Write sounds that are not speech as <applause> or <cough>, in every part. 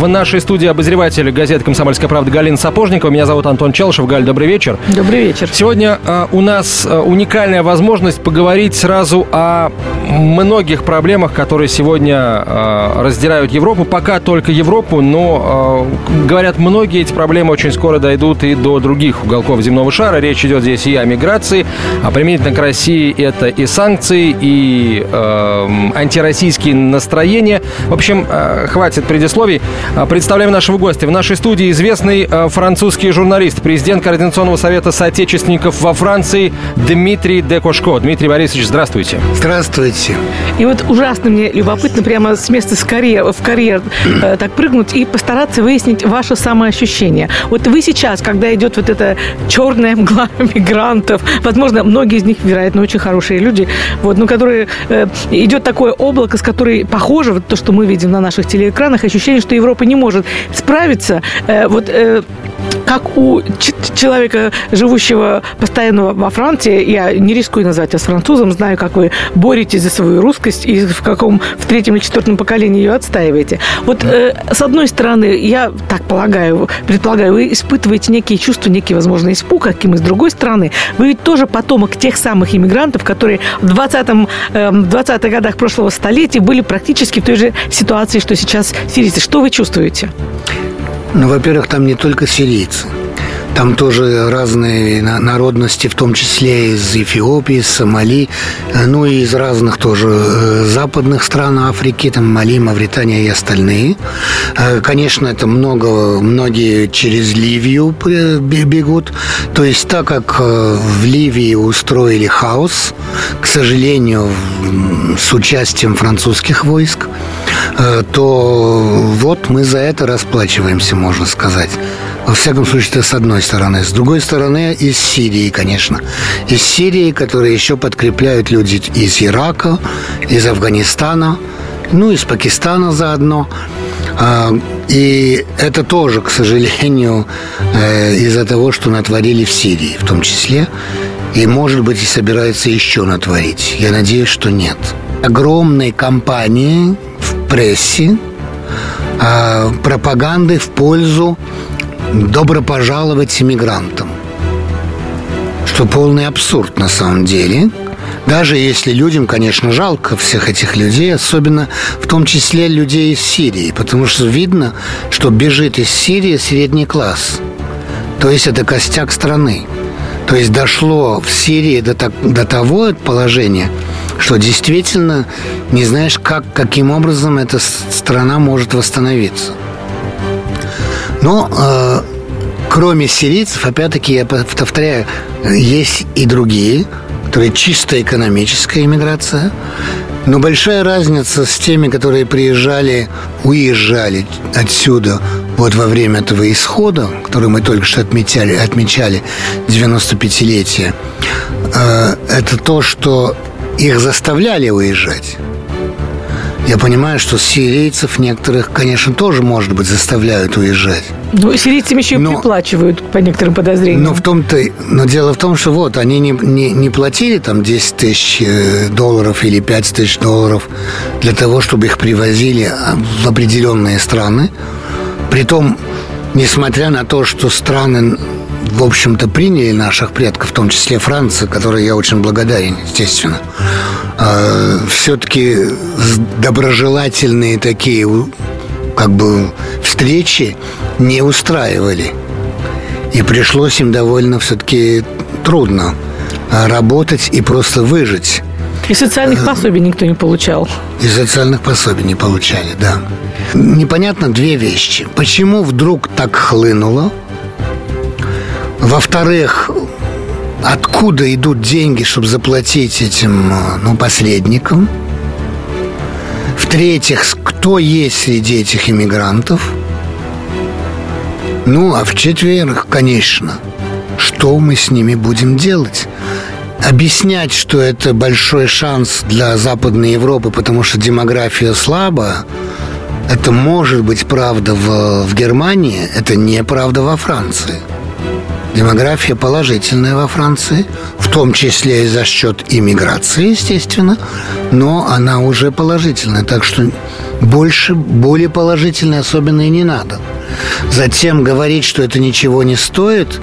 В нашей студии обозреватель газеты «Комсомольская правда» Галина Сапожникова. Меня зовут Антон Челшев. Галь, добрый вечер. Добрый вечер. Сегодня э, у нас э, уникальная возможность поговорить сразу о многих проблемах, которые сегодня э, раздирают Европу. Пока только Европу, но, э, говорят, многие эти проблемы очень скоро дойдут и до других уголков земного шара. Речь идет здесь и о миграции, а применительно к России это и санкции, и э, антироссийские настроения. В общем, э, хватит предисловий. А, представляем нашего гостя. В нашей студии известный а, французский журналист, президент Координационного совета соотечественников во Франции Дмитрий Декошко. Дмитрий Борисович, здравствуйте. Здравствуйте. И вот ужасно мне любопытно прямо с места в карьер, в карьер э, так прыгнуть и постараться выяснить ваше самоощущение. Вот вы сейчас, когда идет вот эта черная мгла <laughs> мигрантов, возможно, многие из них, вероятно, очень хорошие люди, вот, но которые э, идет такое облако, с которой похоже, вот то, что мы видим на наших телеэкранах, ощущение, что Европа не может справиться. Э, вот э, как у человека, живущего постоянно во Франции, я не рискую назвать вас французом, знаю, как вы боретесь за свою русскость и в каком, в третьем или четвертом поколении ее отстаиваете. Вот э, с одной стороны, я так полагаю, предполагаю, вы испытываете некие чувства, некий, возможно, испуг, каким и с другой стороны, вы ведь тоже потомок тех самых иммигрантов, которые в 20-м, э, 20-х годах прошлого столетия были практически в той же ситуации, что сейчас сирийцы. Что вы чувствуете? Ну, во-первых, там не только сирийцы. Там тоже разные народности, в том числе из Эфиопии, Сомали, э, ну и из разных тоже э, западных стран Африки, там Мали, Мавритания и остальные. Э, конечно, это много, многие через Ливию бегут. То есть так как в Ливии устроили хаос, к сожалению, с участием французских войск, то вот мы за это расплачиваемся, можно сказать. Во всяком случае, это с одной стороны. С другой стороны, из Сирии, конечно. Из Сирии, которые еще подкрепляют люди из Ирака, из Афганистана, ну, из Пакистана заодно. А, и это тоже, к сожалению, э, из-за того, что натворили в Сирии в том числе. И, может быть, и собирается еще натворить. Я надеюсь, что нет. Огромные кампании в прессе, а, пропаганды в пользу «Добро пожаловать иммигрантам». Что полный абсурд на самом деле. Даже если людям, конечно, жалко всех этих людей, особенно в том числе людей из Сирии, потому что видно, что бежит из Сирии средний класс. То есть это костяк страны. То есть дошло в Сирии до, так, до того положения, что действительно не знаешь, как, каким образом эта страна может восстановиться. Но э, кроме сирийцев, опять-таки, я повторяю, есть и другие, которые чисто экономическая иммиграция. Но большая разница с теми, которые приезжали, уезжали отсюда вот во время этого исхода, который мы только что отмечали, отмечали 95-летие, э, это то, что их заставляли уезжать. Я понимаю, что сирийцев некоторых, конечно, тоже, может быть, заставляют уезжать. Ну, сирийцам еще но, приплачивают по некоторым подозрениям. Но в том-то, но дело в том, что вот они не, не, не платили там 10 тысяч э, долларов или 5 тысяч долларов для того, чтобы их привозили а, в определенные страны. Притом, несмотря на то, что страны в общем-то, приняли наших предков, в том числе Франция, которой я очень благодарен, естественно. А, все-таки доброжелательные такие как бы встречи не устраивали. И пришлось им довольно все-таки трудно работать и просто выжить. И социальных пособий никто не получал. И социальных пособий не получали, да. Непонятно две вещи. Почему вдруг так хлынуло? Во-вторых, откуда идут деньги, чтобы заплатить этим ну, посредникам? В-третьих, кто есть среди этих иммигрантов? Ну, а в-четвертых, конечно, что мы с ними будем делать? Объяснять, что это большой шанс для Западной Европы, потому что демография слабая, это может быть правда в, в Германии, это неправда во Франции. Демография положительная во Франции, в том числе и за счет иммиграции, естественно, но она уже положительная, так что больше, более положительной особенно и не надо. Затем говорить, что это ничего не стоит,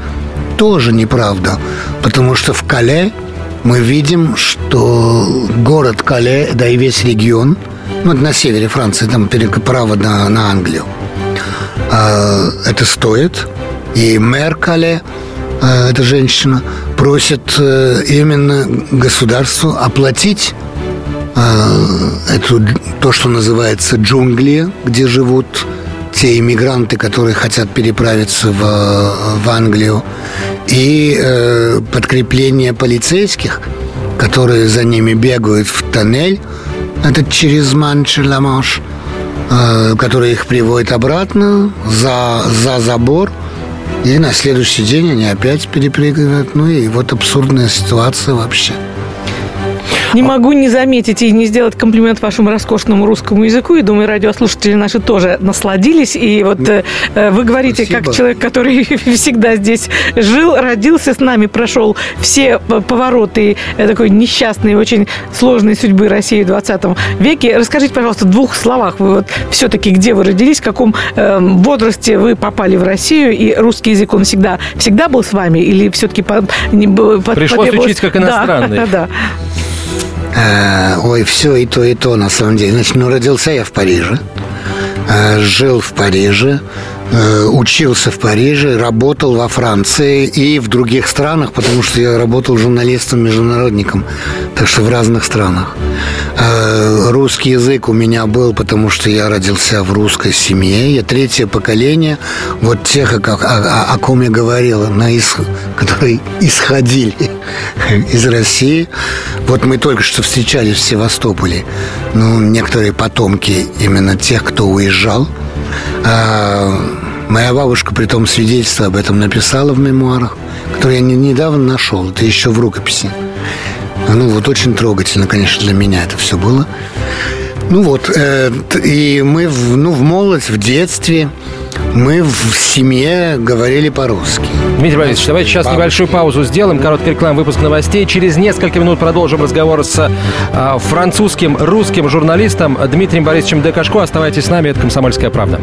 тоже неправда, потому что в Кале мы видим, что город Кале, да и весь регион, ну, это на севере Франции, там право на, на Англию, а, это стоит, и мэр Кале, э, эта женщина, просит э, именно государству оплатить э, эту, то, что называется джунгли, где живут те иммигранты, которые хотят переправиться в, в Англию, и э, подкрепление полицейских, которые за ними бегают в тоннель, этот через Манчи-Ла-Манш, э, который их приводит обратно за, за забор – и на следующий день они опять перепрыгивают. Ну и вот абсурдная ситуация вообще. Не могу не заметить и не сделать комплимент вашему роскошному русскому языку. И думаю, радиослушатели наши тоже насладились. И вот э, э вы говорите, Спасибо. как человек, который <laughs> всегда здесь жил, родился с нами, прошел все повороты э, такой несчастной, очень сложной судьбы России в 20 веке. Расскажите, пожалуйста, в двух словах, вы вот все-таки где вы родились, в каком э, возрасте вы попали в Россию, и русский язык, он всегда, всегда был с вами, или все-таки по, не, по, Пришлось учить как иностранный. Да, <laughs> да. Э, ой, все и то, и то, на самом деле. Значит, ну, родился я в Париже, э, жил в Париже, учился в Париже, работал во Франции и в других странах, потому что я работал журналистом-международником, так что в разных странах. Э, русский язык у меня был, потому что я родился в русской семье. Я третье поколение вот тех, о, о, о ком я говорил, на ис... которые исходили <laughs> из России. Вот мы только что встречались в Севастополе. Ну, некоторые потомки именно тех, кто уезжал – моя бабушка, при том свидетельство об этом написала в мемуарах, которые я недавно нашел. Это еще в рукописи. Ну, вот очень трогательно, конечно, для меня это все было. Ну вот, э, и мы в, ну, в молодости, в детстве мы в семье говорили по-русски. Дмитрий Борисович, давайте сейчас небольшую паузу сделаем, короткий реклам, выпуск новостей. Через несколько минут продолжим разговор с э, французским, русским журналистом Дмитрием Борисовичем Декашко. Оставайтесь с нами, это «Комсомольская правда».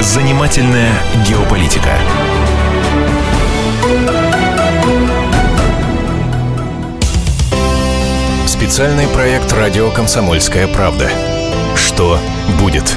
Занимательная геополитика. Специальный проект «Радио Комсомольская правда». Что будет?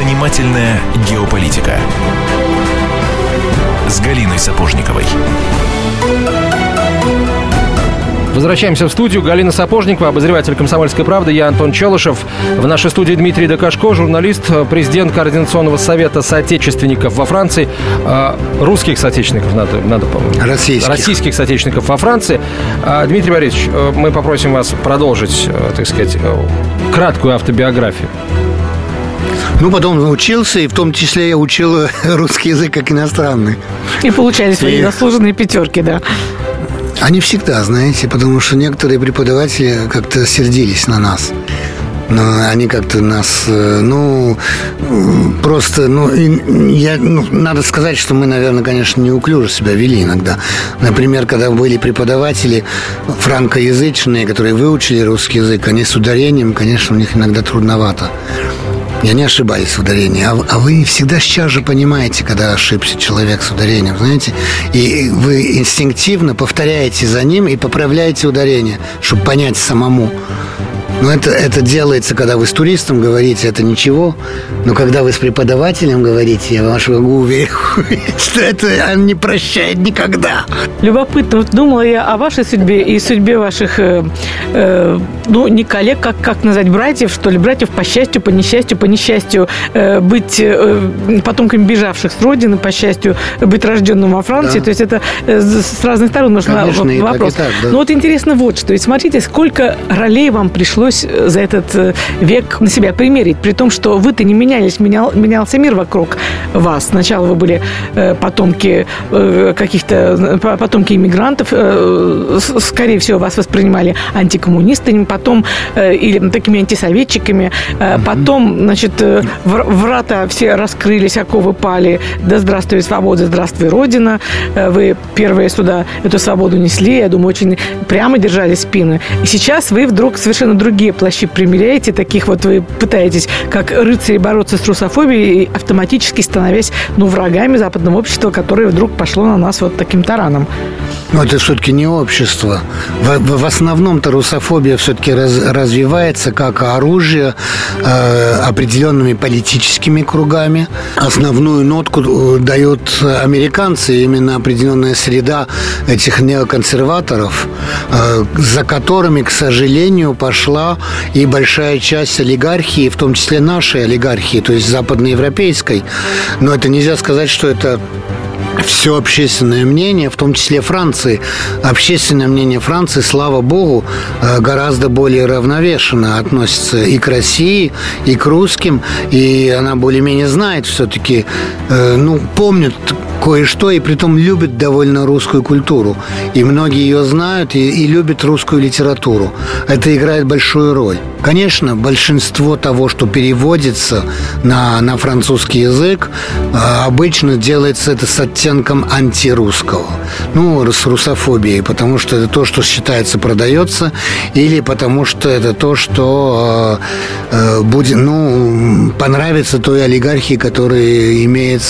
Занимательная геополитика с Галиной Сапожниковой. Возвращаемся в студию. Галина Сапожникова, обозреватель «Комсомольской правды». Я Антон Челышев. В нашей студии Дмитрий Докашко, журналист, президент Координационного совета соотечественников во Франции. А, русских соотечественников, надо, надо Российских. Российских соотечественников во Франции. А, Дмитрий Борисович, э, мы попросим вас продолжить, э, так сказать, э, краткую автобиографию. Ну, потом научился, и в том числе я учил <laughs> русский язык как иностранный. И получали свои и... заслуженные пятерки, да. Они всегда, знаете, потому что некоторые преподаватели как-то сердились на нас. Но они как-то нас, э, ну, просто, ну, я, ну, надо сказать, что мы, наверное, конечно, неуклюже себя вели иногда. Например, когда были преподаватели франкоязычные, которые выучили русский язык, они с ударением, конечно, у них иногда трудновато. Я не ошибаюсь в ударении. А, а вы всегда сейчас же понимаете, когда ошибся человек с ударением, знаете? И вы инстинктивно повторяете за ним и поправляете ударение, чтобы понять самому. Но это, это делается, когда вы с туристом говорите, это ничего. Но когда вы с преподавателем говорите, я ваш могу уверить, <laughs> что это он не прощает никогда. Любопытно. Вот думала я о вашей судьбе и судьбе ваших, э, э, ну, не коллег, как, как назвать, братьев, что ли, братьев по счастью, по несчастью, по несчастью э, быть э, потомками бежавших с родины, по счастью, быть рожденным во Франции. Да. То есть это э, с разных сторон нужно Конечно, вопрос. Так, так, да. Но вот интересно вот что. Ведь смотрите, сколько ролей вам пришлось э, за этот э, век на себя примерить, при том, что вы-то не менялись, менял, менялся мир вокруг вас. Сначала вы были э, потомки каких-то, потомки иммигрантов, скорее всего, вас воспринимали антикоммунистами, потом или такими антисоветчиками, потом, значит, врата все раскрылись, оковы пали, да здравствует свобода, здравствуй Родина, вы первые сюда эту свободу несли, я думаю, очень прямо держали спины. И сейчас вы вдруг совершенно другие плащи примеряете, таких вот вы пытаетесь, как рыцари, бороться с русофобией, автоматически становясь, ну, врагами западного общества, которое вдруг пошло на нас вот таким тараном. Но это все-таки не общество. В, в основном-то русофобия все-таки раз, развивается как оружие э, определенными политическими кругами. Основную нотку э, дают американцы, именно определенная среда этих неоконсерваторов, э, за которыми, к сожалению, пошла и большая часть олигархии, в том числе нашей олигархии, то есть западноевропейской. Но это нельзя сказать, что это все общественное мнение, в том числе Франции. Общественное мнение Франции, слава богу, э, гораздо более равновешенно относится и к России, и к русским, и она более-менее знает все-таки, э, ну, помнит кое-что, и притом любит довольно русскую культуру. И многие ее знают и, и любят русскую литературу. Это играет большую роль. Конечно, большинство того, что переводится на, на французский язык, а, обычно делается это с оттенком антирусского. Ну, с русофобией, потому что это то, что считается продается, или потому что это то, что э, будет, ну, понравится той олигархии, которая имеет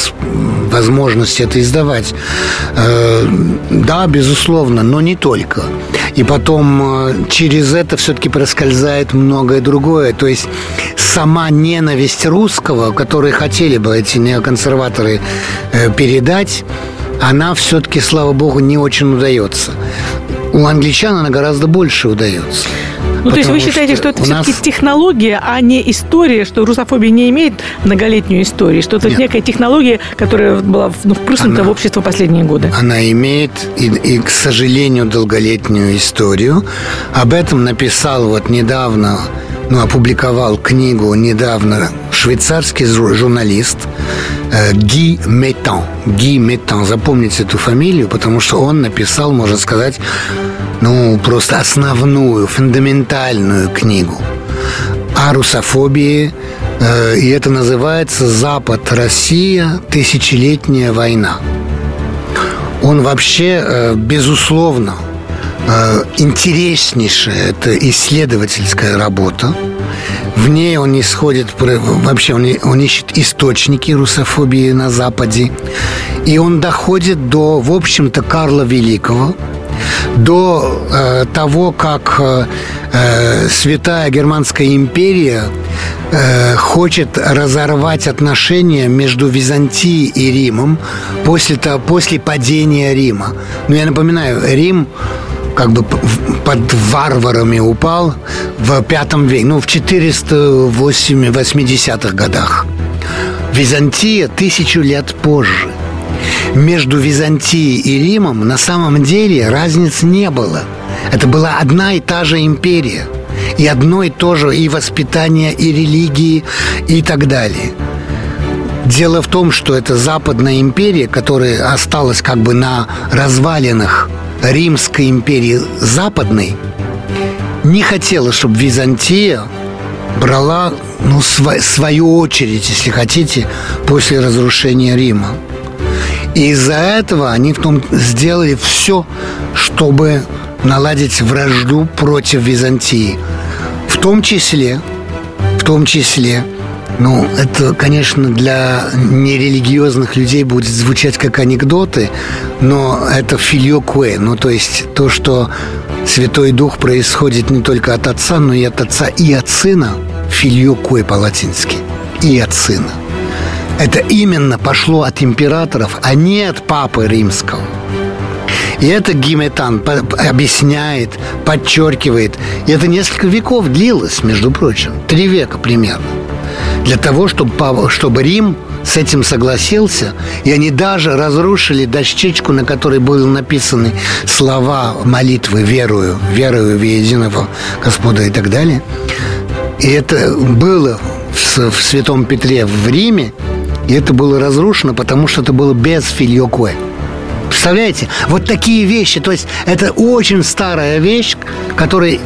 возможность это издавать. Э, да, безусловно, но не только. И потом э, через это все-таки проскользает многое другое. То есть сама ненависть русского, которую хотели бы эти неоконсерваторы э, передать, она все-таки, слава богу, не очень удается. У англичан она гораздо больше удается. Ну, то есть вы считаете, что, что это все-таки нас... технология, а не история, что русофобия не имеет многолетнюю историю, что это Нет. некая технология, которая была ну, впрыснута она, в общество последние годы? Она имеет, и, и, к сожалению, долголетнюю историю. Об этом написал вот недавно ну, опубликовал книгу недавно швейцарский журналист э, Ги Метан. Ги Метан. Запомните эту фамилию, потому что он написал, можно сказать, ну, просто основную, фундаментальную книгу о русофобии, э, и это называется «Запад, Россия. Тысячелетняя война». Он вообще, э, безусловно, э, интереснейшая это исследовательская работа. В ней он исходит, вообще он, он ищет источники русофобии на Западе. И он доходит до, в общем-то, Карла Великого – до э, того, как э, э, Святая Германская империя э, хочет разорвать отношения между Византией и Римом после, того, после падения Рима. Ну, я напоминаю, Рим как бы под варварами упал в пятом веке, ну, в 480-х годах. Византия тысячу лет позже – между Византией и Римом на самом деле разниц не было. Это была одна и та же империя. И одно и то же и воспитание, и религии, и так далее. Дело в том, что это Западная империя, которая осталась как бы на развалинах Римской империи Западной, не хотела, чтобы Византия брала ну, св- свою очередь, если хотите, после разрушения Рима. И из-за этого они в том сделали все, чтобы наладить вражду против Византии. В том числе, в том числе, ну, это, конечно, для нерелигиозных людей будет звучать как анекдоты, но это фильокуэ, ну, то есть то, что Святой Дух происходит не только от Отца, но и от Отца и от Сына, фильюкуэ по-латински, и от Сына. Это именно пошло от императоров, а не от Папы Римского. И это Гиметан объясняет, подчеркивает. И это несколько веков длилось, между прочим. Три века примерно. Для того, чтобы, чтобы Рим с этим согласился, и они даже разрушили дощечку, на которой были написаны слова молитвы «Верую, верую в единого Господа» и так далее. И это было в, Святом Петре в Риме, и это было разрушено, потому что это было без фильокуэ. Представляете? Вот такие вещи. То есть это очень старая вещь, которая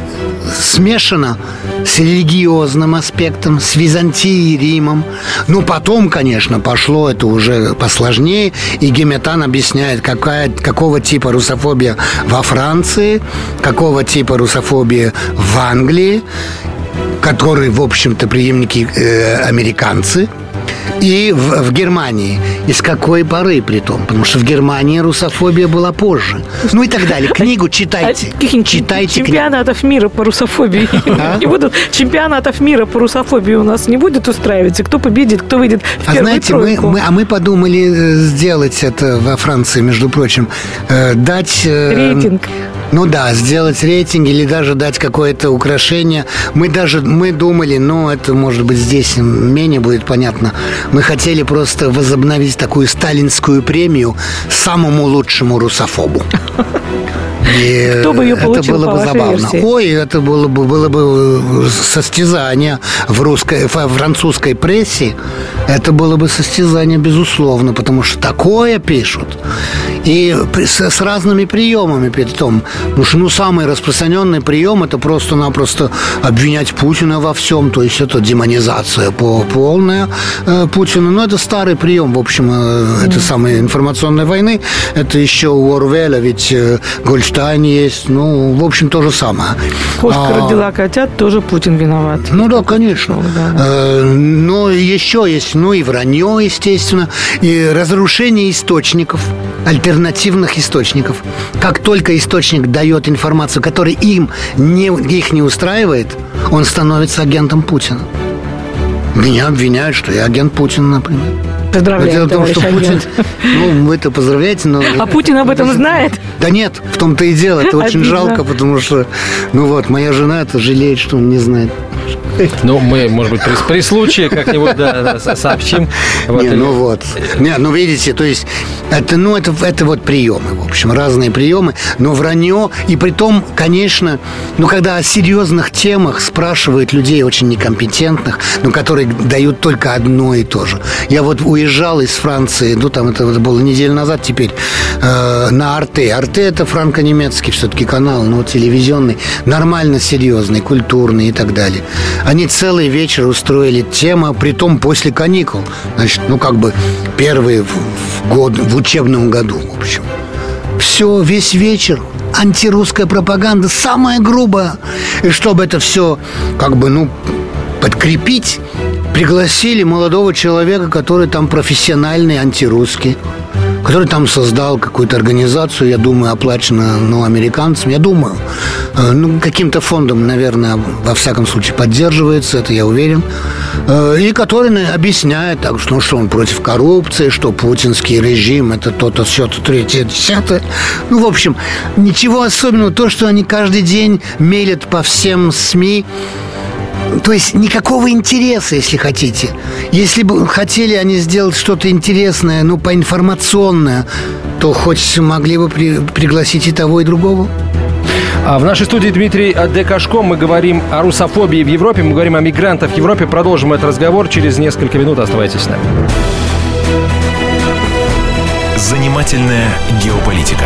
смешана с религиозным аспектом, с Византией, Римом. Ну, потом, конечно, пошло это уже посложнее, и Геметан объясняет, какая, какого типа русофобия во Франции, какого типа русофобия в Англии, которые, в общем-то, преемники э, американцы – и в, в Германии. И с какой поры при том? Потому что в Германии русофобия была позже. Ну и так далее. Книгу читайте. А, читайте чемпионатов книгу. мира по русофобии. А? <laughs> Не будут чемпионатов мира по русофобии у нас не будет устраиваться. Кто победит, кто выйдет в А знаете, мы, мы, а мы подумали э, сделать это во Франции, между прочим, э, дать... Э, Рейтинг. Ну да, сделать рейтинг или даже дать какое-то украшение. Мы даже мы думали, ну это может быть здесь менее будет понятно. Мы хотели просто возобновить такую сталинскую премию самому лучшему русофобу. И Кто бы ее получил, это было бы забавно. Версии? Ой, это было бы, было бы состязание в русской, в французской прессе. Это было бы состязание, безусловно, потому что такое пишут. И с, разными приемами при том. Потому что ну, самый распространенный прием это просто-напросто обвинять Путина во всем. То есть это демонизация по, полная э, Путина. Но это старый прием, в общем, э, это самой информационной войны. Это еще у Орвеля, ведь э, Гольштайн есть. Ну, в общем, то же самое. Кошка а, родила котят, тоже Путин виноват. Ну да, конечно. Да, да. Э, но еще есть, ну и вранье, естественно, и разрушение источников альтернативных источников. Как только источник дает информацию, которая им не, их не устраивает, он становится агентом Путина. Меня обвиняют, что я агент Путина, например. Поздравляю, Дело в том, что Путин, ну, вы это поздравляете, но... А Путин об этом знает? Да нет, в том-то и дело. Это очень жалко, потому что, ну вот, моя жена это жалеет, что он не знает. Ну, мы, может быть, при, при случае как-нибудь да, сообщим. Вот, не, ну вот. Не, ну, видите, то есть, это, ну, это, это вот приемы, в общем, разные приемы, но вранье, и при том, конечно, ну, когда о серьезных темах спрашивают людей очень некомпетентных, но которые дают только одно и то же. Я вот уезжал из Франции, ну, там это, это было неделю назад теперь, э, на Арте. Арте это франко-немецкий все-таки канал, но телевизионный, нормально серьезный, культурный и так далее. Они целый вечер устроили тема, при том после каникул. Значит, ну как бы первые в, в год, в учебном году, в общем. Все, весь вечер антирусская пропаганда, самая грубая. И чтобы это все как бы, ну, подкрепить, пригласили молодого человека, который там профессиональный антирусский который там создал какую-то организацию, я думаю, оплачена ну, американцам, я думаю, э, ну, каким-то фондом, наверное, во всяком случае поддерживается, это я уверен, э, и который объясняет, так, что, ну, что он против коррупции, что путинский режим это то-то, все-то, третье, десятое. Ну, в общем, ничего особенного. То, что они каждый день мелят по всем СМИ, то есть никакого интереса, если хотите. Если бы хотели они сделать что-то интересное, ну, поинформационное, то хоть могли бы при, пригласить и того, и другого. А в нашей студии Дмитрий Декашко. Мы говорим о русофобии в Европе, мы говорим о мигрантах в Европе. Продолжим этот разговор через несколько минут. Оставайтесь с нами. Занимательная геополитика.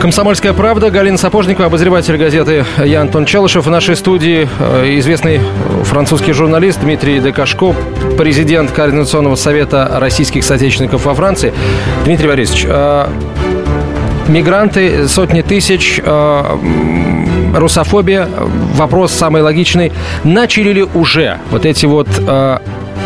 Комсомольская правда. Галина Сапожникова, обозреватель газеты Я Антон Челышев. В нашей студии э, известный французский журналист Дмитрий Декашко, президент Координационного совета российских соотечественников во Франции. Дмитрий Борисович, э, мигранты, сотни тысяч, э, русофобия, вопрос самый логичный. Начали ли уже вот эти вот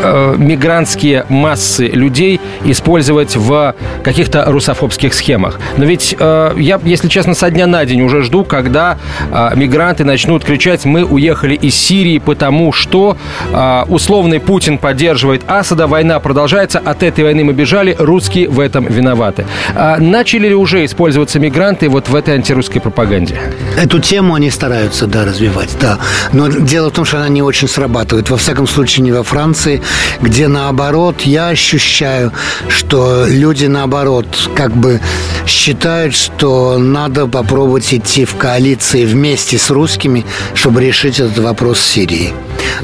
э, мигрантские массы людей использовать в каких-то русофобских схемах. Но ведь э, я, если честно, со дня на день уже жду, когда э, мигранты начнут кричать «Мы уехали из Сирии, потому что э, условный Путин поддерживает Асада, война продолжается, от этой войны мы бежали, русские в этом виноваты». Э, начали ли уже использоваться мигранты вот в этой антирусской пропаганде? Эту тему они стараются, да, развивать, да. Но дело в том, что она не очень срабатывает. Во всяком случае, не во Франции где наоборот я ощущаю, что люди наоборот как бы считают, что надо попробовать идти в коалиции вместе с русскими, чтобы решить этот вопрос в Сирии.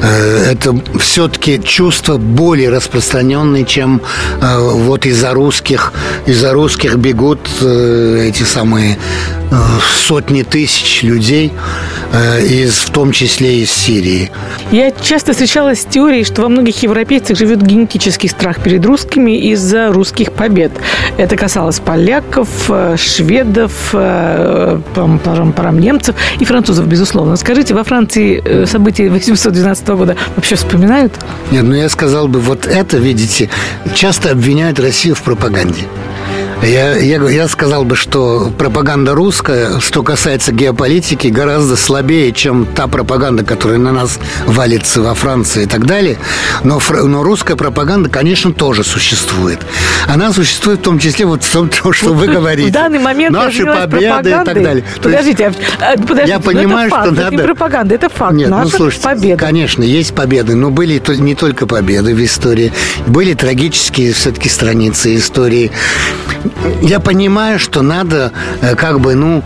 Э, это все-таки чувство более распространенное, чем э, вот из-за русских, из-за русских бегут э, эти самые сотни тысяч людей, из, в том числе из Сирии. Я часто встречалась с теорией, что во многих европейцах живет генетический страх перед русскими из-за русских побед. Это касалось поляков, шведов, парам, немцев и французов, безусловно. Скажите, во Франции события 812 2015 года вообще вспоминают? Нет, ну я сказал бы, вот это, видите, часто обвиняют Россию в пропаганде. Я, я, я сказал бы, что пропаганда русская, что касается геополитики, гораздо слабее, чем та пропаганда, которая на нас валится во Франции и так далее. Но, но русская пропаганда, конечно, тоже существует. Она существует в том числе вот в том, <laughs> что вы говорите. В данный момент Наши победы и так далее. Подождите, есть, а, подождите, я понимаю, факт, что надо... Это не пропаганда, это факт. Нет, Наша ну слушайте, победа. конечно, есть победы, но были не только победы в истории, были трагические все-таки страницы истории я понимаю, что надо э, как бы, ну,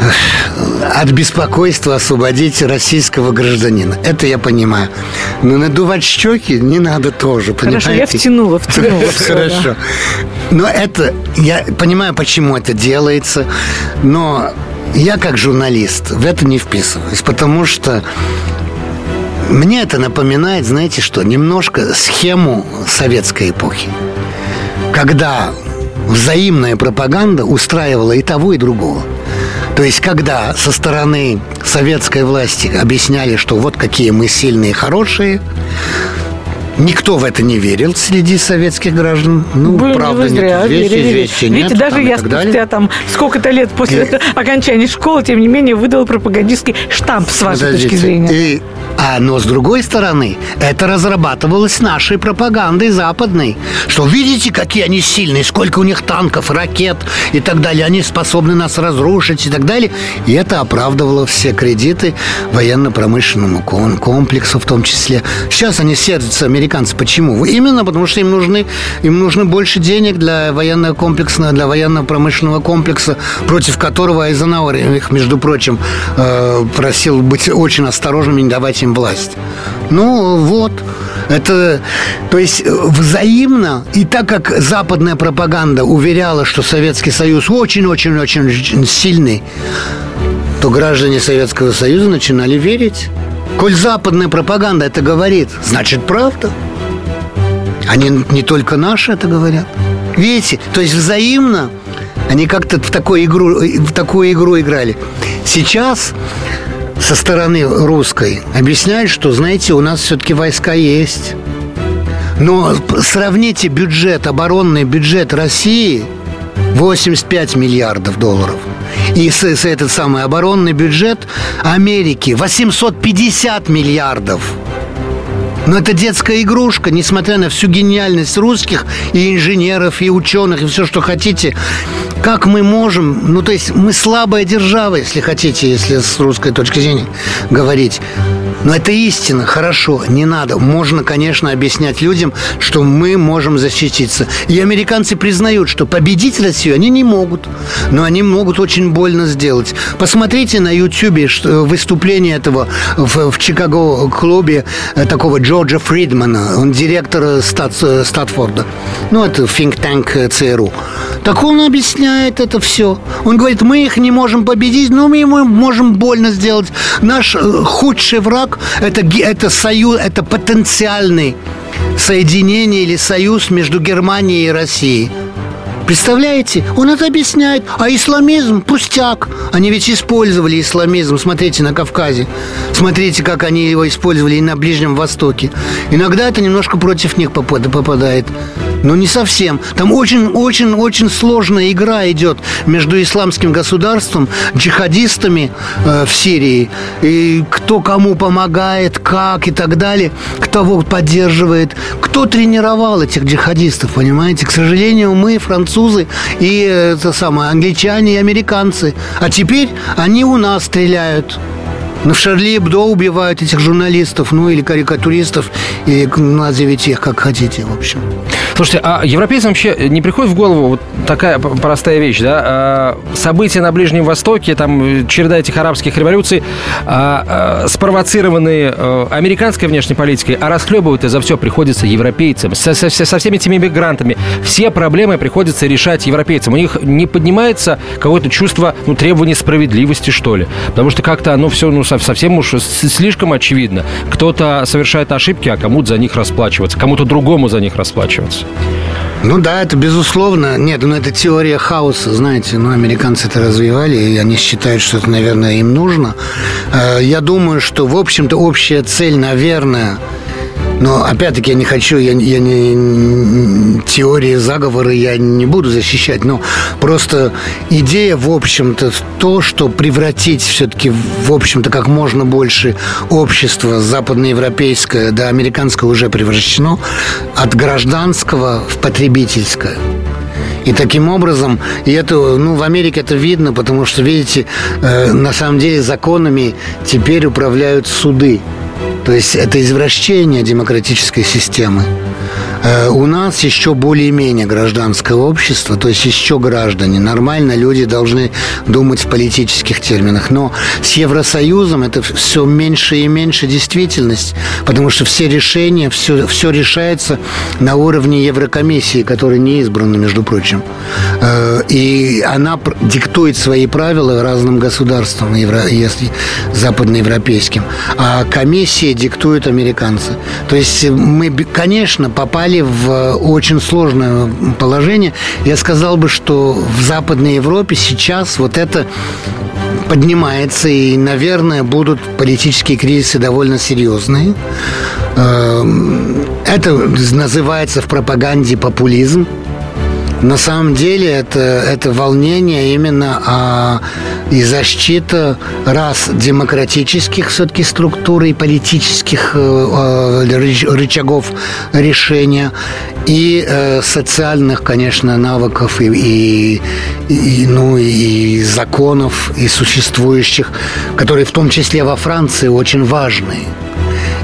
э, от беспокойства освободить российского гражданина. Это я понимаю. Но надувать щеки не надо тоже, понимаете? Хорошо, я втянула, втянула. Хорошо. Но это, я понимаю, почему это делается, но я как журналист в это не вписываюсь, потому что мне это напоминает, знаете что, немножко схему советской эпохи. Когда взаимная пропаганда устраивала и того, и другого. То есть, когда со стороны советской власти объясняли, что вот какие мы сильные и хорошие, Никто в это не верил среди советских граждан. Ну, Вы, правда, вы зря нет известия, верили. известия Видите, нет. даже там, я спустя там сколько-то лет после и... окончания школы, тем не менее, выдал пропагандистский штамп с вашей Подождите. точки зрения. И а, но с другой стороны, это разрабатывалось нашей пропагандой западной. Что видите, какие они сильные, сколько у них танков, ракет и так далее. Они способны нас разрушить и так далее. И это оправдывало все кредиты военно-промышленному комплексу в том числе. Сейчас они сердятся, американцы. Почему? Именно потому, что им нужны, им нужны больше денег для военного комплекса, для военно-промышленного комплекса, против которого Айзенауэр их, между прочим, э, просил быть очень осторожными, не давать им им власть. Ну, вот. Это, то есть, взаимно. И так как западная пропаганда уверяла, что Советский Союз очень-очень-очень сильный, то граждане Советского Союза начинали верить. Коль западная пропаганда это говорит, значит, правда. Они не только наши это говорят. Видите, то есть взаимно они как-то в такую игру, в такую игру играли. Сейчас со стороны русской объясняют, что, знаете, у нас все-таки войска есть. Но сравните бюджет, оборонный бюджет России 85 миллиардов долларов. И с, с этот самый оборонный бюджет Америки 850 миллиардов. Но это детская игрушка, несмотря на всю гениальность русских и инженеров, и ученых, и все, что хотите. Как мы можем, ну то есть мы слабая держава, если хотите, если с русской точки зрения говорить. Но это истина, хорошо, не надо. Можно, конечно, объяснять людям, что мы можем защититься. И американцы признают, что победить Россию они не могут, но они могут очень больно сделать. Посмотрите на YouTube выступление этого в, в Чикаго-клубе э, такого Джорджа Фридмана, он директор Стат, Статфорда. Ну, это think tank ЦРУ. Так он объясняет это все. Он говорит, мы их не можем победить, но мы ему можем больно сделать. Наш э, худший враг это, это союз, это потенциальный соединение или союз между Германией и Россией. Представляете? Он это объясняет. А исламизм – пустяк. Они ведь использовали исламизм. Смотрите, на Кавказе. Смотрите, как они его использовали и на Ближнем Востоке. Иногда это немножко против них попадает. Но не совсем. Там очень-очень-очень сложная игра идет между исламским государством, джихадистами э, в Сирии, и кто кому помогает, как и так далее, кто кого поддерживает, кто тренировал этих джихадистов, понимаете? К сожалению, мы, французы, и э, это самое, англичане и американцы. А теперь они у нас стреляют. На Шарли Эбдо убивают этих журналистов, ну или карикатуристов, и назовите их как хотите, в общем. Слушайте, а европейцам вообще не приходит в голову вот такая простая вещь, да? А, события на Ближнем Востоке, там череда этих арабских революций, а, а, спровоцированные американской внешней политикой, а расхлебывать за все приходится европейцам. Со, со, со всеми этими мигрантами. Все проблемы приходится решать европейцам. У них не поднимается какое-то чувство ну, требования справедливости, что ли. Потому что как-то оно все ну, совсем уж слишком очевидно. Кто-то совершает ошибки, а кому-то за них расплачиваться, кому-то другому за них расплачиваться. Ну да, это безусловно. Нет, ну это теория хаоса, знаете. Ну, американцы это развивали, и они считают, что это, наверное, им нужно. Э, я думаю, что, в общем-то, общая цель, наверное, но опять-таки я не хочу, я, я не теории заговора я не буду защищать, но просто идея, в общем-то, то, что превратить все-таки, в общем-то, как можно больше общества западноевропейское, да, американское уже превращено от гражданского в потребительское. И таким образом, и это, ну, в Америке это видно, потому что, видите, э, на самом деле законами теперь управляют суды. То есть это извращение демократической системы. Э, у нас еще более-менее гражданское общество, то есть еще граждане. Нормально люди должны думать в политических терминах. Но с Евросоюзом это все меньше и меньше действительность, потому что все решения, все, все решается на уровне Еврокомиссии, которая не избрана, между прочим. Э, и она диктует свои правила разным государствам, если западноевропейским. А комиссия диктует американцы. То есть мы, конечно, попали в очень сложное положение. Я сказал бы, что в Западной Европе сейчас вот это поднимается, и, наверное, будут политические кризисы довольно серьезные. Эм, это называется в пропаганде популизм. На самом деле это, это волнение именно а, и защита раз демократических все-таки структур и политических э рычагов решения и э, социальных, конечно, навыков и, и, и, ну, и законов, и существующих, которые в том числе во Франции очень важны.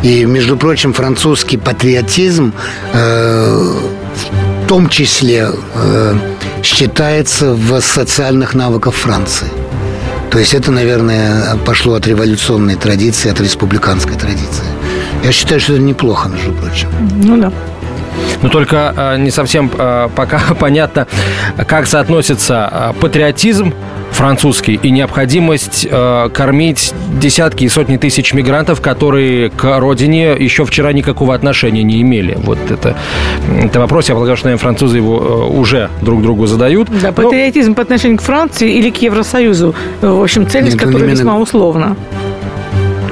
И, между прочим, французский патриотизм э, в том числе э, считается в социальных навыках Франции. То есть это, наверное, пошло от революционной традиции, от республиканской традиции. Я считаю, что это неплохо, между прочим. Ну да. Но только э, не совсем э, пока <laughs> понятно, как соотносится э, патриотизм французский и необходимость э, кормить десятки и сотни тысяч мигрантов, которые к родине еще вчера никакого отношения не имели. Вот это, это вопрос, я полагаю, что, наверное, французы его э, уже друг другу задают. Да, патриотизм Но... по отношению к Франции или к Евросоюзу. В общем, цельность, Нет, которая именно... весьма условна.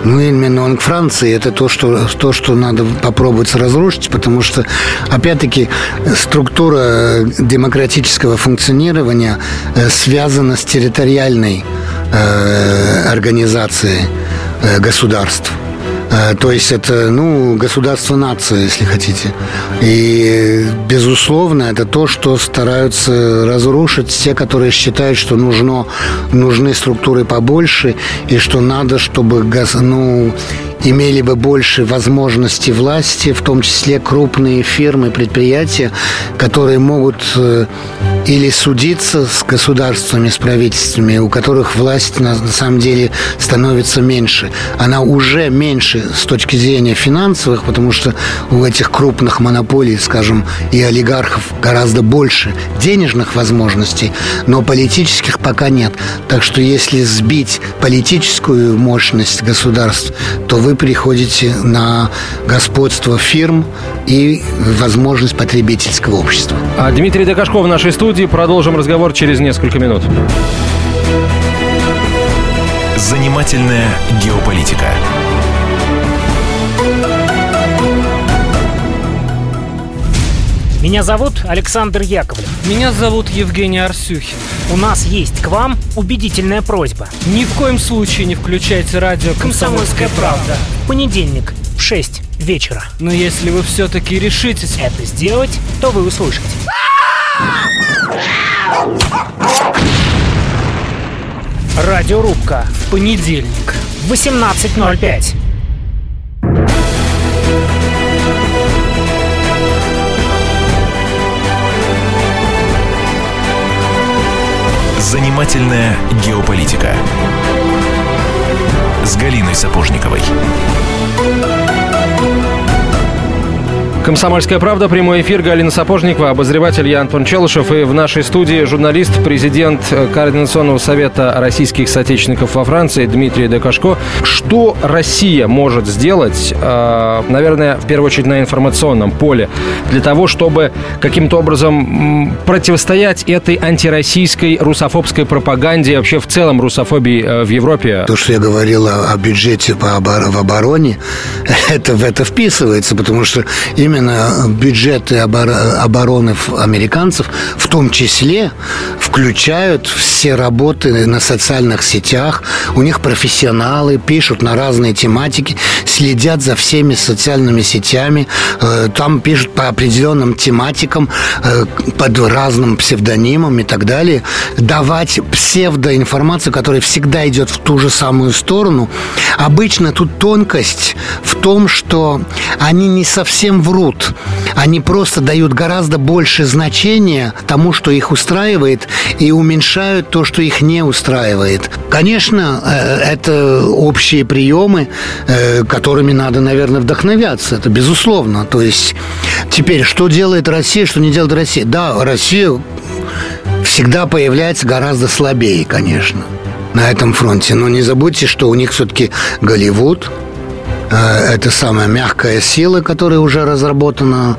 Ну, именно он к Франции. Это то что, то, что надо попробовать разрушить, потому что, опять-таки, структура демократического функционирования э, связана с территориальной э, организацией э, государств. Э, то есть это, ну, государство-нация, если хотите. И, безусловно, это то, что стараются разрушить те, которые считают, что нужно, нужны структуры побольше, и что надо, чтобы ну, имели бы больше возможностей власти, в том числе крупные фирмы, предприятия, которые могут э, или судиться с государствами, с правительствами, у которых власть на, на самом деле становится меньше. Она уже меньше с точки зрения финансовых, потому что у этих крупных монополий, скажем, и олигархов гораздо больше денежных возможностей, но политических пока нет. Так что если сбить политическую мощность государств, то вы приходите на господство фирм и возможность потребительского общества. А Дмитрий Докашков в нашей студии. Продолжим разговор через несколько минут. Занимательная геополитика. Меня зовут Александр Яковлев. Меня зовут Евгений Арсюхин. У нас есть к вам убедительная просьба. Ни в коем случае не включайте радио «Комсомольская правда». В понедельник в 6 вечера. Но если вы все-таки решитесь это сделать, то вы услышите. Радиорубка. Понедельник. 18.05. Занимательная геополитика с Галиной Сапожниковой. Комсомольская правда, прямой эфир, Галина Сапожникова, обозреватель я Антон Челышев и в нашей студии журналист, президент Координационного совета российских соотечественников во Франции Дмитрий Декашко. Что Россия может сделать, э, наверное, в первую очередь на информационном поле, для того, чтобы каким-то образом противостоять этой антироссийской русофобской пропаганде, вообще в целом русофобии э, в Европе? То, что я говорил о, бюджете по обороне, <laughs> это в это вписывается, потому что именно именно бюджеты обороны американцев в том числе включают все работы на социальных сетях. У них профессионалы пишут на разные тематики, следят за всеми социальными сетями. Э, там пишут по определенным тематикам, э, под разным псевдонимом и так далее. Давать псевдоинформацию, которая всегда идет в ту же самую сторону. Обычно тут тонкость в том, что они не совсем врут врут. Они просто дают гораздо больше значения тому, что их устраивает, и уменьшают то, что их не устраивает. Конечно, э, это общие приемы, э, которыми надо, наверное, вдохновляться. Это безусловно. То есть теперь, что делает Россия, что не делает Россия? Да, Россия всегда появляется гораздо слабее, конечно на этом фронте. Но не забудьте, что у них все-таки Голливуд, это самая мягкая сила, которая уже разработана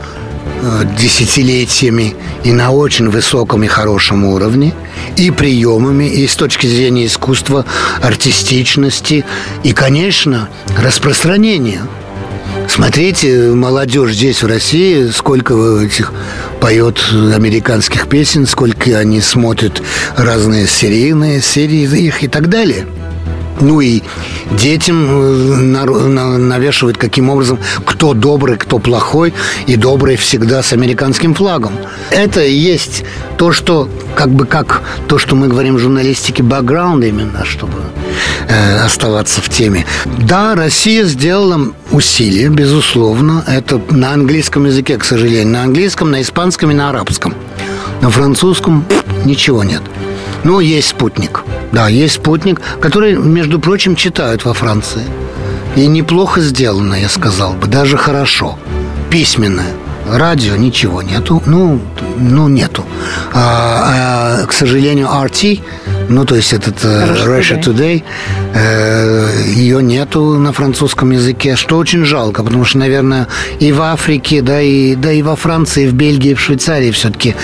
э, десятилетиями и на очень высоком и хорошем уровне, и приемами, и с точки зрения искусства, артистичности, и, конечно, распространения. Смотрите, молодежь здесь, в России, сколько этих поет американских песен, сколько они смотрят разные серийные серии их и так далее – ну и детям э, навешивают каким образом, кто добрый, кто плохой, и добрый всегда с американским флагом. Это и есть то, что как бы как то, что мы говорим в журналистике, бэкграунд именно, чтобы э, оставаться в теме. Да, Россия сделала усилия, безусловно. Это на английском языке, к сожалению. На английском, на испанском и на арабском. На французском ничего нет. Ну, есть спутник. Да, есть спутник, который, между прочим, читают во Франции. И неплохо сделано, я сказал бы, даже хорошо. Письменное. Радио ничего нету. Ну, ну нету. А, а, к сожалению, RT, ну, то есть этот э, Russia Today, э, ее нету на французском языке, что очень жалко, потому что, наверное, и в Африке, да и, да и во Франции, и в Бельгии, и в Швейцарии все-таки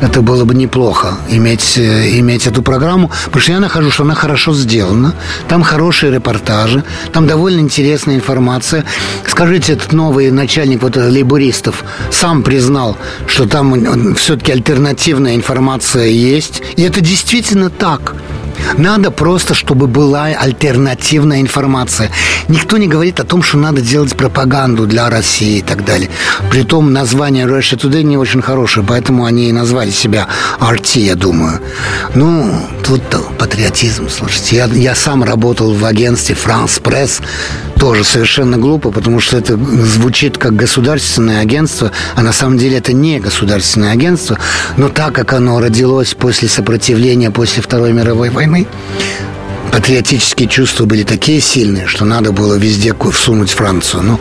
это было бы неплохо иметь, э, иметь эту программу, потому что я нахожу, что она хорошо сделана, там хорошие репортажи, там довольно интересная информация. Скажите, этот новый начальник вот лейбуристов сам признал, что там все-таки альтернативная информация есть, и это действительно так. Надо просто, чтобы была альтернативная информация. Никто не говорит о том, что надо делать пропаганду для России и так далее. Притом название Russia Today не очень хорошее, поэтому они и назвали себя RT, я думаю. Ну, тут патриотизм, слушайте. Я, я сам работал в агентстве France Press, тоже совершенно глупо, потому что это звучит как государственное агентство, а на самом деле это не государственное агентство, но так как оно родилось после сопротивления, после Второй мировой войны, патриотические чувства были такие сильные, что надо было везде всунуть Францию. Ну,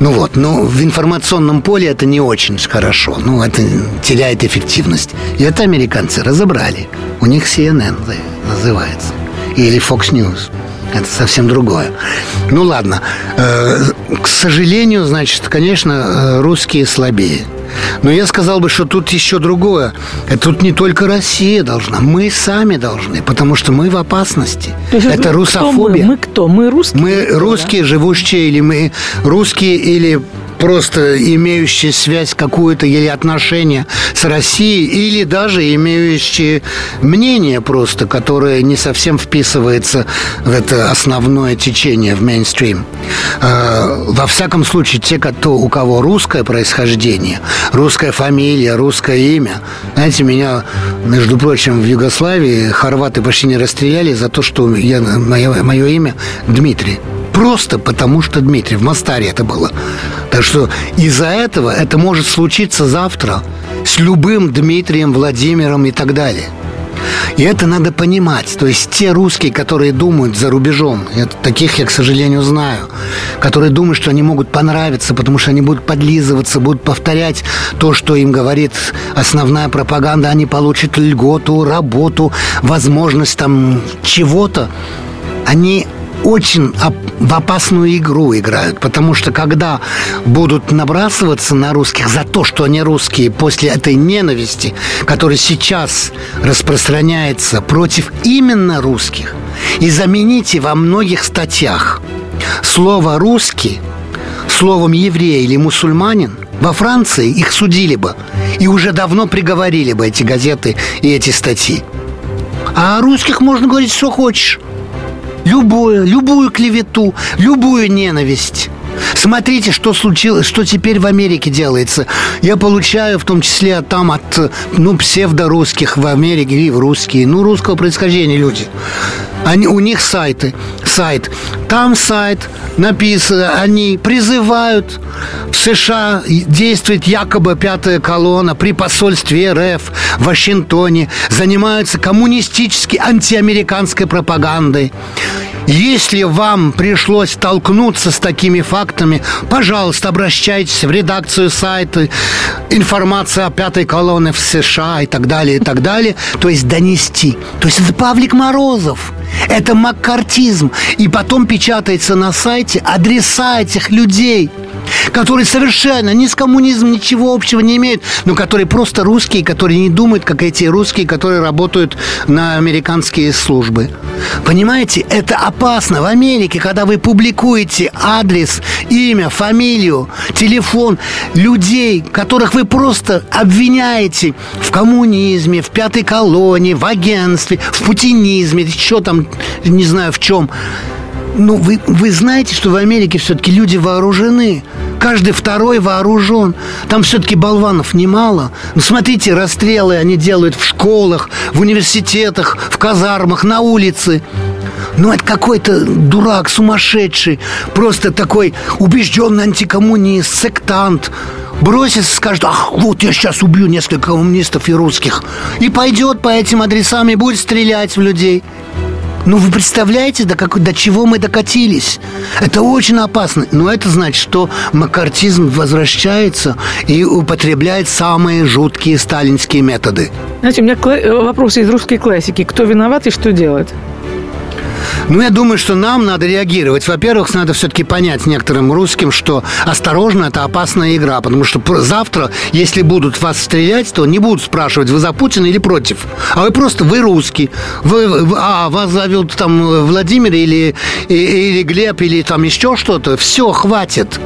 ну вот, но в информационном поле это не очень хорошо. Ну, это теряет эффективность. И это американцы разобрали. У них CNN называется. Или Fox News. Это совсем другое. Ну ладно. Э, к сожалению, значит, конечно, э, русские слабее. Но я сказал бы, что тут еще другое. Тут не только Россия должна, мы сами должны, потому что мы в опасности. есть Это русофобия. Мы? мы кто? Мы русские? Мы русские, да? живущие, или мы русские, или просто имеющие связь какую-то или отношение с Россией, или даже имеющие мнение просто, которое не совсем вписывается в это основное течение, в мейнстрим. А, во всяком случае, те, кто, у кого русское происхождение, русская фамилия, русское имя. Знаете, меня, между прочим, в Югославии хорваты почти не расстреляли за то, что я, мое, мое имя Дмитрий. Просто потому, что Дмитрий, в Мастаре это было. Так что из-за этого это может случиться завтра с любым Дмитрием, Владимиром и так далее. И это надо понимать. То есть те русские, которые думают за рубежом, таких я, к сожалению, знаю, которые думают, что они могут понравиться, потому что они будут подлизываться, будут повторять то, что им говорит основная пропаганда, они получат льготу, работу, возможность там чего-то. Они очень в опасную игру играют, потому что когда будут набрасываться на русских за то, что они русские, после этой ненависти, которая сейчас распространяется против именно русских, и замените во многих статьях слово «русский» словом «еврей» или «мусульманин», во Франции их судили бы и уже давно приговорили бы эти газеты и эти статьи. А о русских можно говорить, что хочешь. Любую, любую клевету, любую ненависть. Смотрите, что случилось, что теперь в Америке делается. Я получаю в том числе там от ну, псевдорусских в Америке и в русские, ну, русского происхождения люди. Они, у них сайты, сайт. Там сайт написано, они призывают в США действует якобы пятая колонна при посольстве РФ в Вашингтоне, занимаются коммунистической антиамериканской пропагандой. Если вам пришлось столкнуться с такими фактами, пожалуйста, обращайтесь в редакцию сайта, информация о пятой колонне в США и так далее, и так далее. То есть донести. То есть это Павлик Морозов. Это маккартизм. И потом печатается на сайте адреса этих людей – которые совершенно ни с коммунизмом ничего общего не имеют, но которые просто русские, которые не думают, как эти русские, которые работают на американские службы. Понимаете, это опасно. В Америке, когда вы публикуете адрес, имя, фамилию, телефон людей, которых вы просто обвиняете в коммунизме, в пятой колонии, в агентстве, в путинизме, еще там, не знаю в чем, ну, вы, вы знаете, что в Америке все-таки люди вооружены. Каждый второй вооружен. Там все-таки болванов немало. Ну, смотрите, расстрелы они делают в школах, в университетах, в казармах, на улице. Ну, это какой-то дурак, сумасшедший, просто такой убежденный антикоммунист, сектант. Бросится, скажет, ах, вот я сейчас убью несколько коммунистов и русских. И пойдет по этим адресам и будет стрелять в людей. Ну, вы представляете, до, как, до чего мы докатились? Это очень опасно. Но это значит, что макартизм возвращается и употребляет самые жуткие сталинские методы. Знаете, у меня вопрос из русской классики. Кто виноват и что делать? Ну, я думаю, что нам надо реагировать. Во-первых, надо все-таки понять некоторым русским, что осторожно, это опасная игра, потому что завтра, если будут вас стрелять, то не будут спрашивать, вы за Путина или против. А вы просто, вы русский. Вы, а, вас зовут там Владимир или, или Глеб, или там еще что-то. Все, хватит.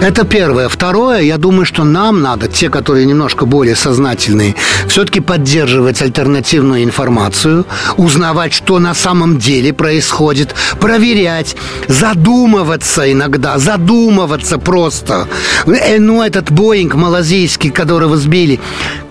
Это первое. Второе, я думаю, что нам надо, те, которые немножко более сознательные, все-таки поддерживать альтернативную информацию, узнавать, что на самом деле происходит, проверять, задумываться иногда, задумываться просто. Э, ну, этот Боинг малазийский, которого сбили,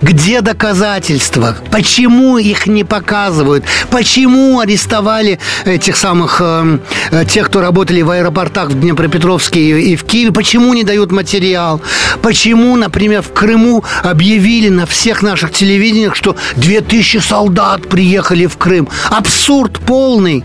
где доказательства? Почему их не показывают? Почему арестовали этих самых, э, э тех, кто работали в аэропортах в Днепропетровске и в Киеве? Почему не дают материал? Почему, например, в Крыму объявили на всех наших телевидениях, что 2000 солдат приехали в Крым? Абсурд полный.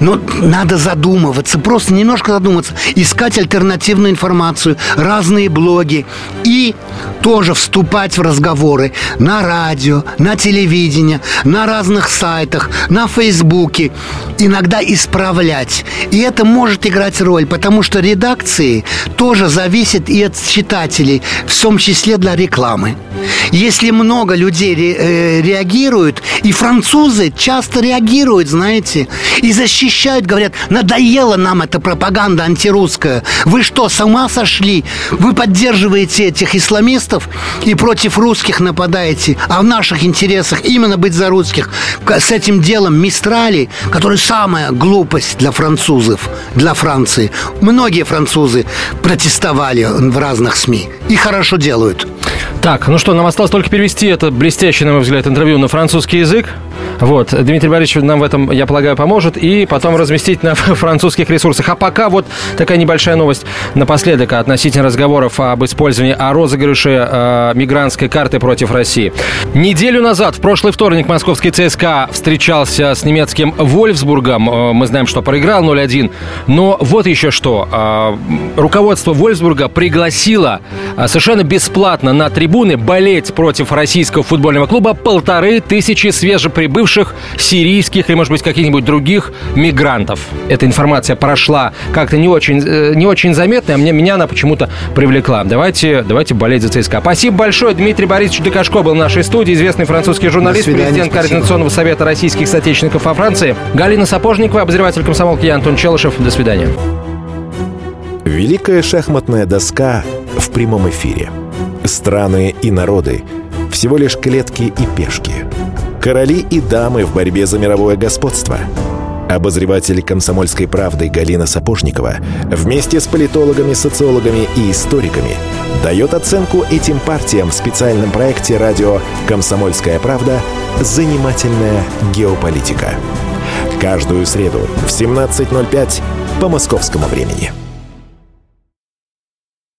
Но надо задумываться, просто немножко задуматься, искать альтернативную информацию, разные блоги и тоже вступать в разговоры на радио, на телевидении, на разных сайтах, на Фейсбуке, иногда исправлять. И это может играть роль, потому что редакции тоже зависят и от читателей, в том числе для рекламы. Если много людей ре, э, реагируют, и французы часто реагируют, знаете, и защищают, говорят, надоела нам эта пропаганда антирусская. Вы что, с ума сошли? Вы поддерживаете этих исламистов и против русских нападаете, а в наших интересах именно быть за русских. С этим делом Мистрали, который самая глупость для французов, для Франции. Многие французы протестовали в разных СМИ и хорошо делают. Так, ну что, нам осталось только перевести это блестящее, на мой взгляд, интервью на французский язык. Вот, Дмитрий Борисович нам в этом, я полагаю, поможет. И потом разместить на <laughs> французских ресурсах. А пока вот такая небольшая новость напоследок относительно разговоров об использовании, о розыгрыше э, мигрантской карты против России. Неделю назад, в прошлый вторник, московский ЦСКА встречался с немецким Вольфсбургом. Э, мы знаем, что проиграл 0-1. Но вот еще что. Э, руководство Вольфсбурга пригласило э, совершенно бесплатно на трибуны болеть против российского футбольного клуба полторы тысячи свежеприбывших бывших сирийских или, может быть, каких-нибудь других мигрантов. Эта информация прошла как-то не очень, э, не очень заметно, а мне, меня она почему-то привлекла. Давайте, давайте болеть за ЦСКА. Спасибо большое. Дмитрий Борисович Декашко был в нашей студии, известный французский журналист, президент Координационного совета российских соотечественников во Франции. Галина Сапожникова, обозреватель комсомолки и Антон Челышев. До свидания. Великая шахматная доска в прямом эфире. Страны и народы – всего лишь клетки и пешки – Короли и дамы в борьбе за мировое господство. Обозреватель «Комсомольской правды» Галина Сапожникова вместе с политологами, социологами и историками дает оценку этим партиям в специальном проекте радио «Комсомольская правда. Занимательная геополитика». Каждую среду в 17.05 по московскому времени.